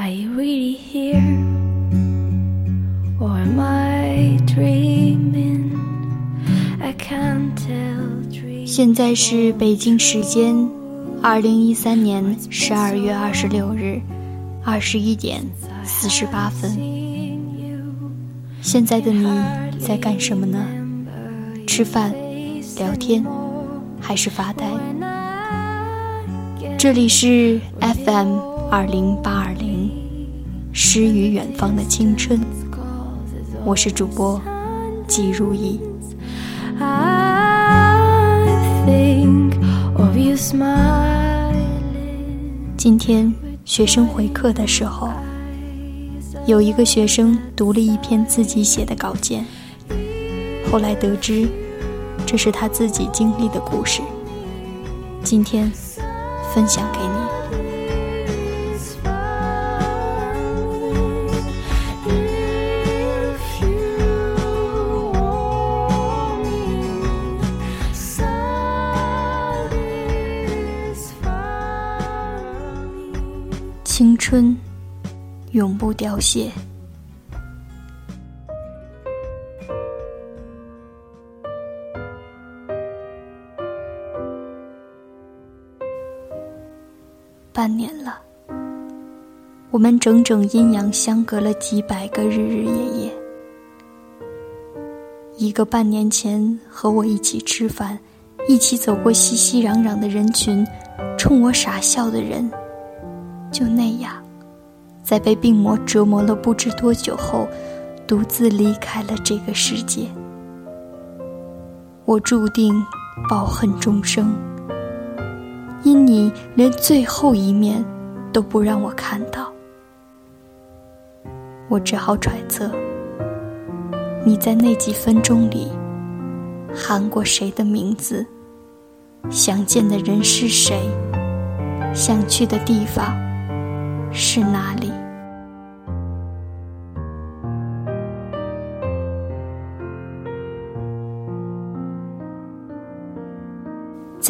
Are you really here? Or am I dreaming? I can't tell. 现在是北京时间二零一三年十二月二十六日二十一点四十八分。现在的你在干什么呢？吃饭、聊天，还是发呆？这里是 FM 二零八二零，诗与远方的青春。我是主播季如意。今天学生回课的时候，有一个学生读了一篇自己写的稿件，后来得知这是他自己经历的故事。今天。分享给永不凋谢。半年了，我们整整阴阳相隔了几百个日日夜夜。一个半年前和我一起吃饭、一起走过熙熙攘攘的人群、冲我傻笑的人，就那样，在被病魔折磨了不知多久后，独自离开了这个世界。我注定抱恨终生。因你连最后一面都不让我看到，我只好揣测，你在那几分钟里喊过谁的名字，想见的人是谁，想去的地方是哪里。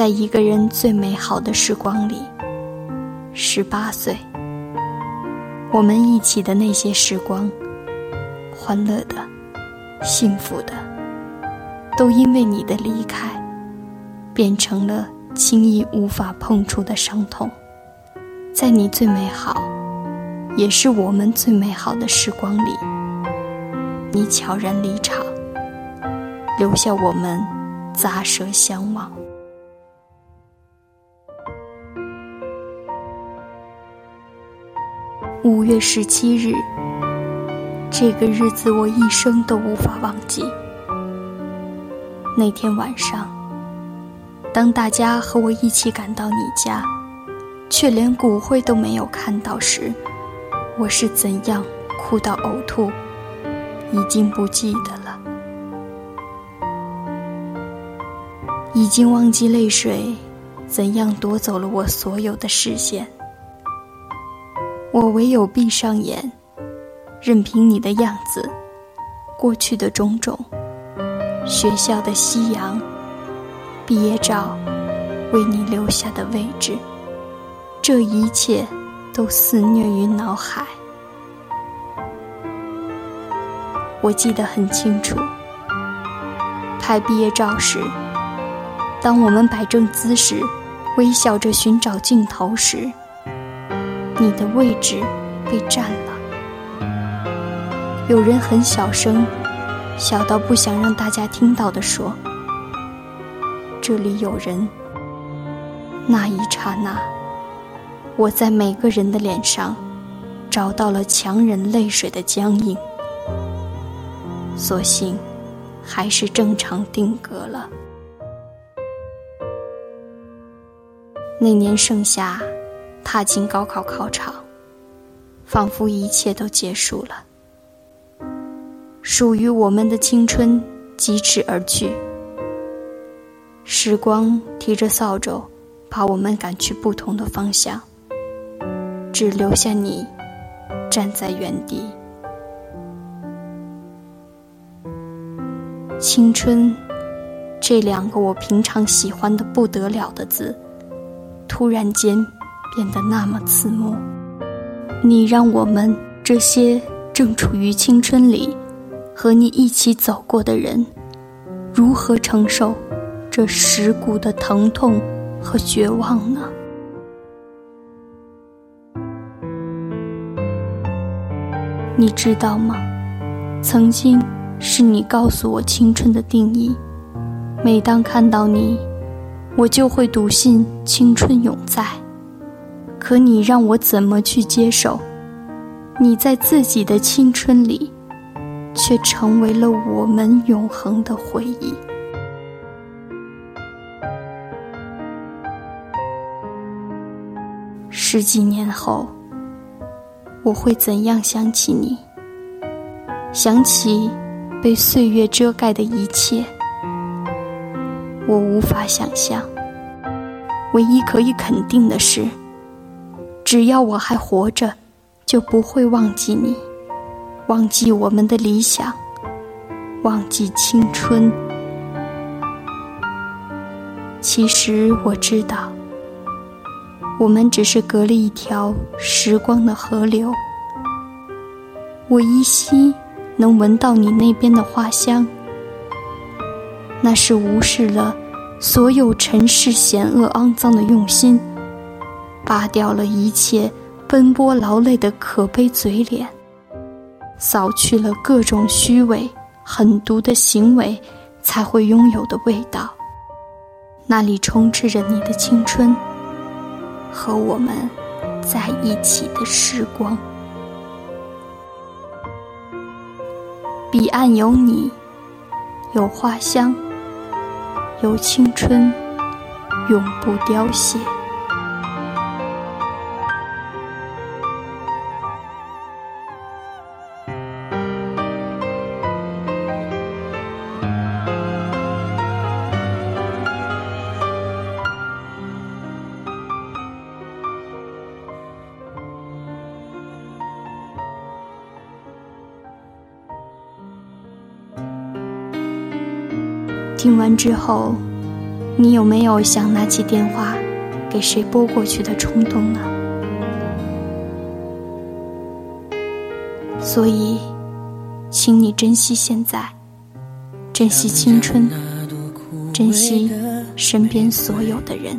在一个人最美好的时光里，十八岁，我们一起的那些时光，欢乐的、幸福的，都因为你的离开，变成了轻易无法碰触的伤痛。在你最美好，也是我们最美好的时光里，你悄然离场，留下我们咂舌相望。五月十七日，这个日子我一生都无法忘记。那天晚上，当大家和我一起赶到你家，却连骨灰都没有看到时，我是怎样哭到呕吐，已经不记得了，已经忘记泪水怎样夺走了我所有的视线。我唯有闭上眼，任凭你的样子，过去的种种，学校的夕阳，毕业照，为你留下的位置，这一切都肆虐于脑海。我记得很清楚，拍毕业照时，当我们摆正姿势，微笑着寻找镜头时。你的位置被占了。有人很小声，小到不想让大家听到的说：“这里有人。”那一刹那，我在每个人的脸上找到了强忍泪水的僵硬。所幸，还是正常定格了。那年盛夏。踏进高考考场，仿佛一切都结束了。属于我们的青春疾驰而去，时光提着扫帚，把我们赶去不同的方向，只留下你站在原地。青春，这两个我平常喜欢的不得了的字，突然间。变得那么刺目，你让我们这些正处于青春里，和你一起走过的人，如何承受这蚀骨的疼痛和绝望呢？你知道吗？曾经是你告诉我青春的定义。每当看到你，我就会笃信青春永在。可你让我怎么去接受？你在自己的青春里，却成为了我们永恒的回忆。十几年后，我会怎样想起你？想起被岁月遮盖的一切。我无法想象。唯一可以肯定的是，只要我还活着，就不会忘记你，忘记我们的理想，忘记青春。其实我知道，我们只是隔了一条时光的河流。我依稀能闻到你那边的花香。那是无视了所有尘世险恶肮脏的用心，拔掉了一切奔波劳累的可悲嘴脸，扫去了各种虚伪狠毒的行为，才会拥有的味道。那里充斥着你的青春和我们在一起的时光。彼岸有你，有花香。有青春，永不凋谢。听完之后，你有没有想拿起电话给谁拨过去的冲动呢？所以，请你珍惜现在，珍惜青春，珍惜身边所有的人。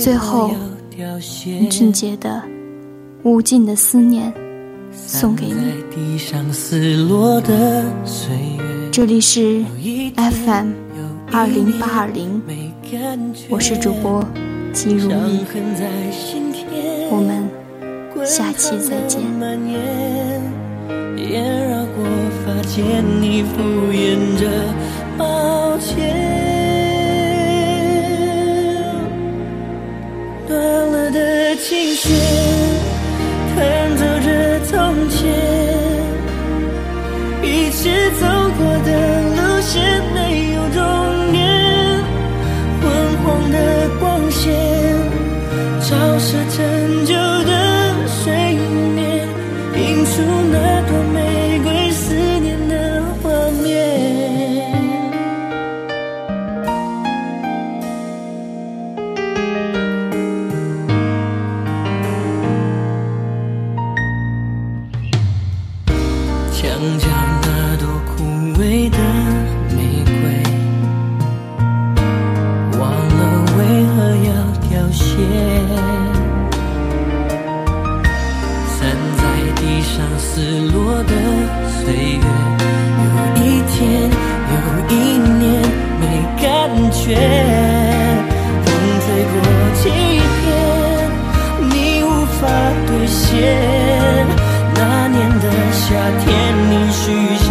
最后，林俊杰的《无尽的思念》送给你。这里是 FM 二零八二零，我是主播季如意，我们下期再见。断了的琴弦，凋谢。散在地上撕落的岁月，有一天，有一年没感觉。风吹过欺骗，你无法兑现。那年的夏天。你许下